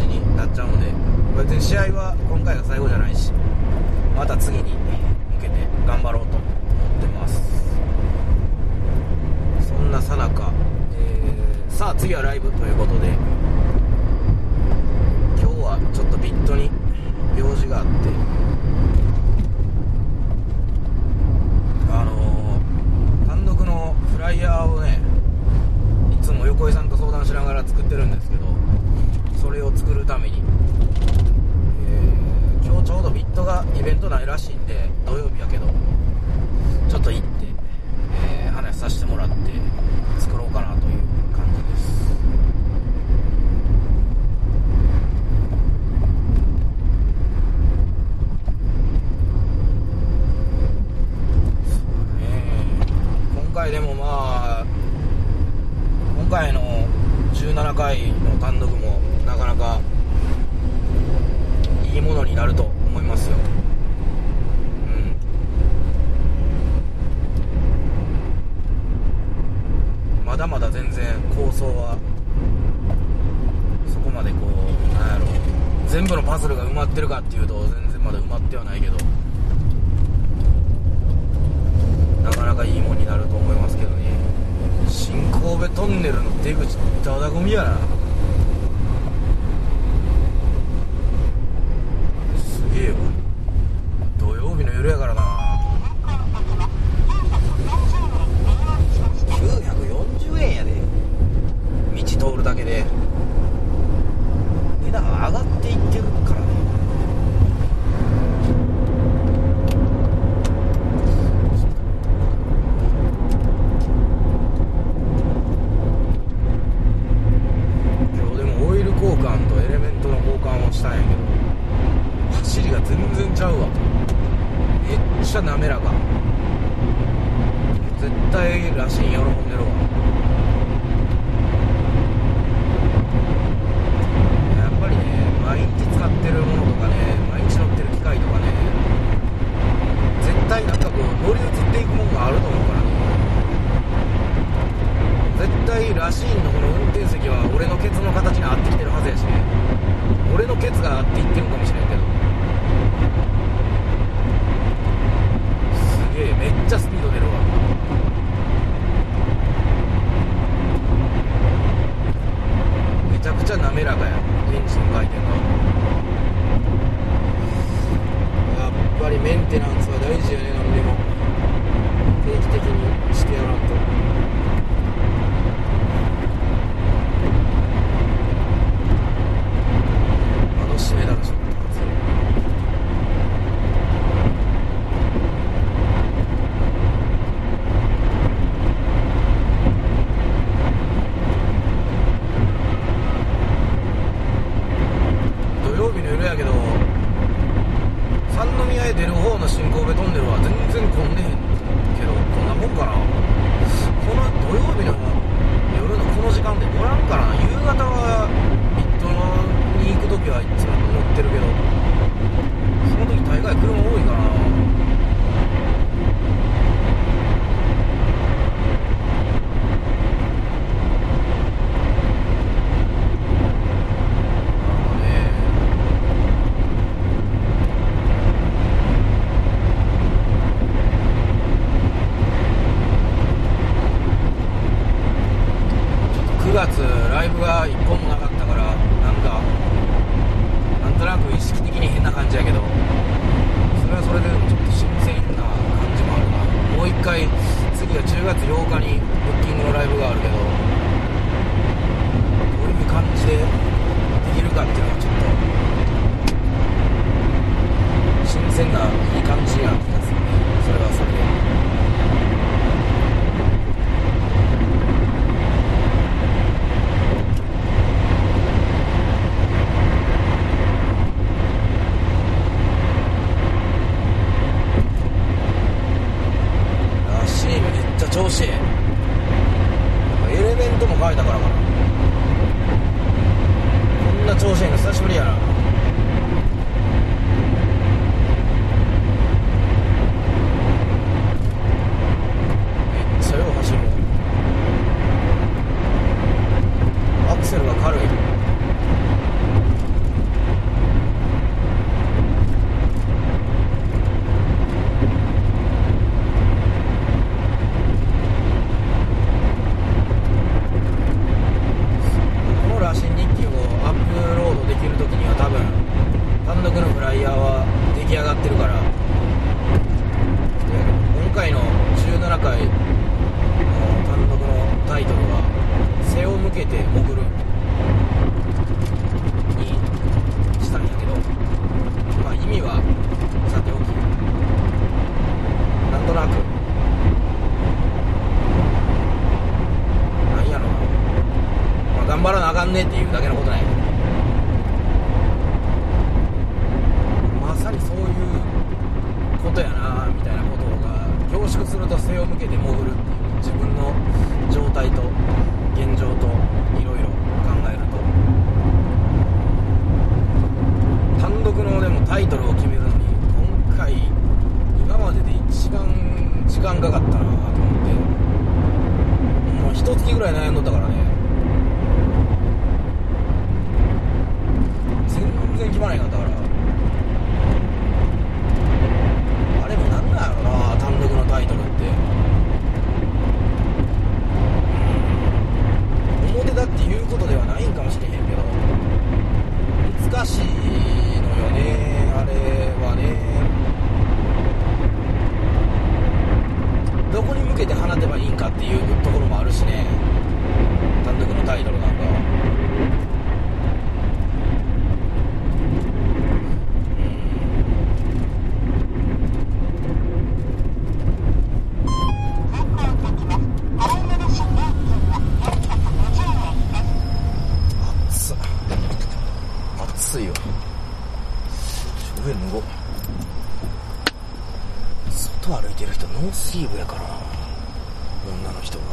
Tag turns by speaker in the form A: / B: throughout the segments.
A: じになっちゃうので別に試合は今回が最後じゃないしまた次に向けて頑張ろうと思ってます。そんなさなか、さあ次はライブということで今日はちょっとビットに用事があってあのー、単独のフライヤーをねいつも横井さんと相談しながら作ってるんですけどそれを作るために、えー、今日ちょうどビットがイベントないらしいんで土曜日やけどちょっと行って、えー、話させてもらって作ろうかなという感じです今回でもまあ今回の17回の単独もなかなかいいものになると思いますよ。うん。まだまだ全然構想はそこまでこうなんやろ全部のパズルが埋まってるかっていうと全然まだ埋まってはないけどなかなかいいもんになると思いますけどね新神戸トンネルの出口ただゴミやなすげえわ土曜日の夜やからな940円やで道通るだけで値段上がっていってるからね今日でもオイル交換とエレメントの交換をしたんやけど走りが全然ちゃうわ。めっちゃ滑らか。絶対らしい喜んでるわやっぱりね毎日使ってるものとかね毎日乗ってる機械とかね絶対なんかこう乗り移っていくもんがあると思うからね。絶対ラシーンのこの運転席は俺のケツの形に合ってきてるはずやしね。暑いよ上脱ごう。外歩いてる人ノースリーブやからな。女の人が。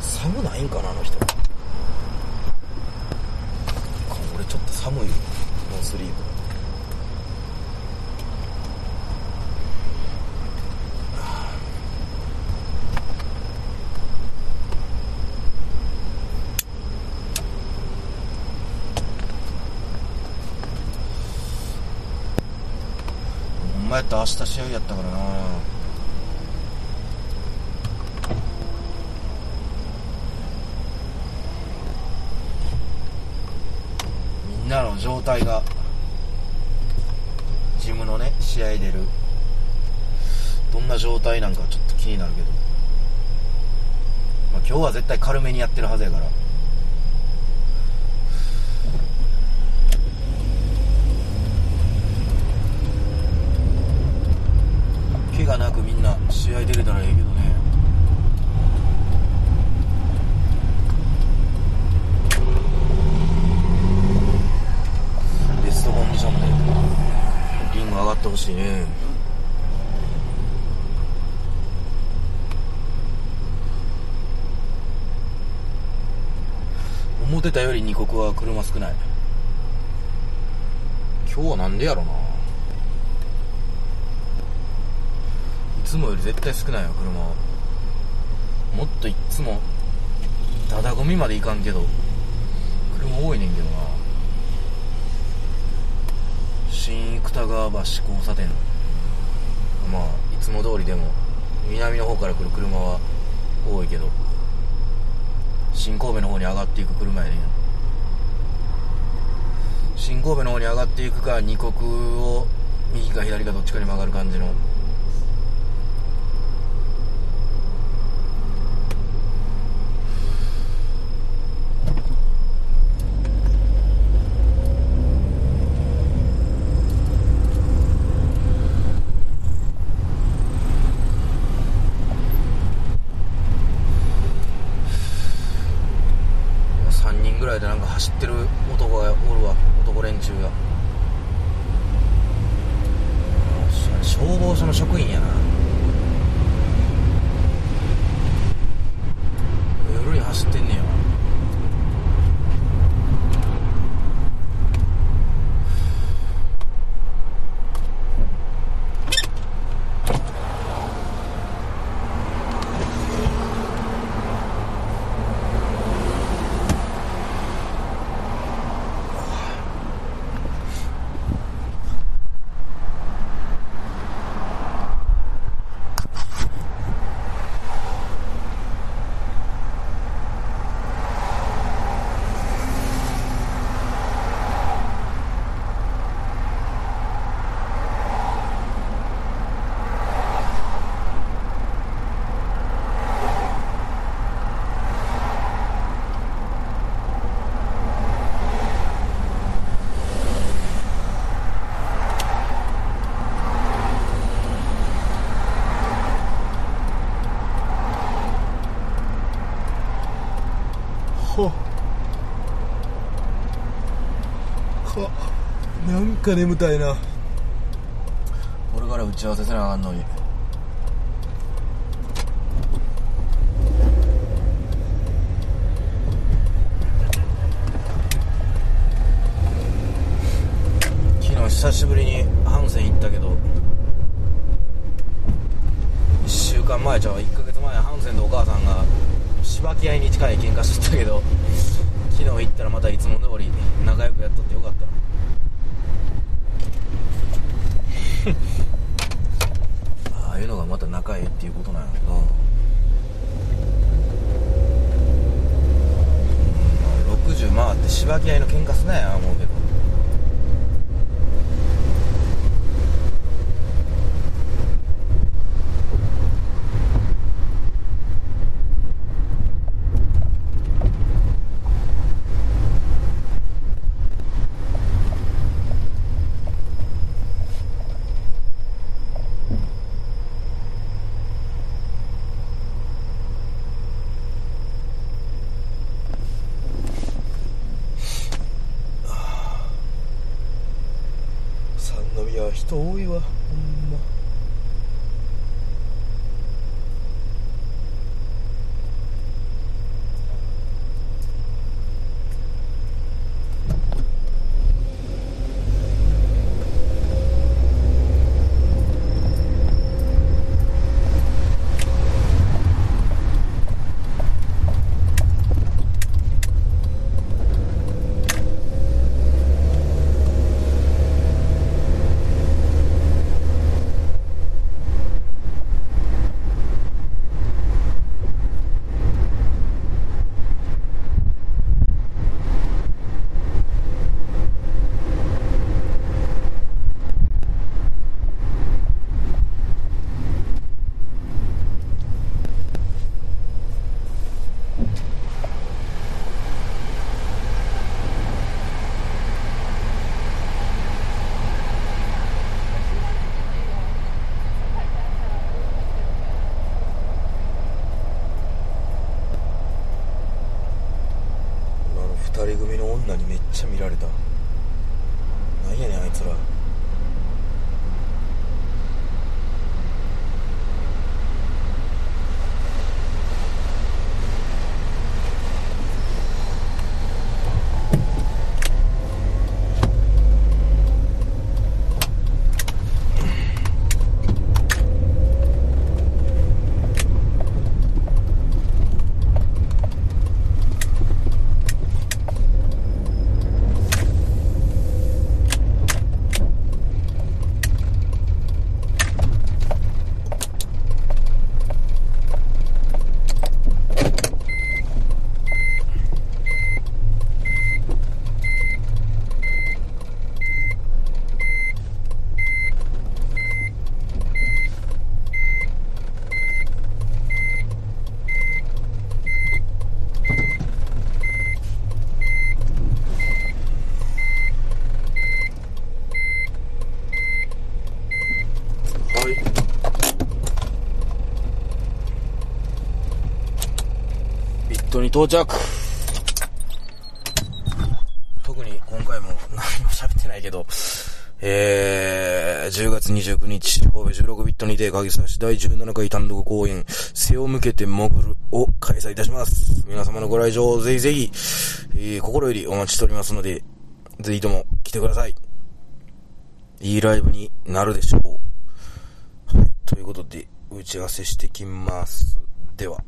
A: 寒ないんかなあの人。俺ちょっと寒いよ。ノースリーブ。ほんまやったら明日試合やったからな。みんなの状態がジムのね試合出る。どんな状態なんかちょっと気になるけど、まあ、今日は絶対軽めにやってるはずやから怪我なくみんな試合出れたらええけどね。ベストコンディションでリング上がってほしいね。思ってたより二国は車少ない。今日はなんでやろないつもより絶対少ないよ車もっといっつもダダゴミまでいかんけど車多いねんけどな。新芥川橋交差点。まあいつも通りでも南の方から来る車は多いけど新神戸の方に上がっていく車やねん。新神戸の方に上がっていくか二国を右か左かどっちかに曲がる感じのらいでなんか走ってる男がおるわ男連中が。消防署の職員やな。っか眠たいな。これから打ち合わせせなあかんのに昨日久しぶりにハンセン行ったけど1週間前じゃあ1ヶ月前ハンセンとお母さんがしばき合いに近い喧嘩しとったけど昨日行ったらまたいつも通り仲良くやっとってよかったああいうのがまた仲いいっていうことなんやろなうん芝木合いの喧嘩すなや思うけど人多いわほんま。トに到着特に今回も何も喋ってないけどえー、10月29日、神戸16ビットにて、鍵差し第17回単独公演、背を向けて潜るを開催いたします。皆様のご来場、ぜひぜひ、えー心よりお待ちしておりますので、ぜひとも来てください。いいライブになるでしょう。はい。ということで、打ち合わせしてきます。では。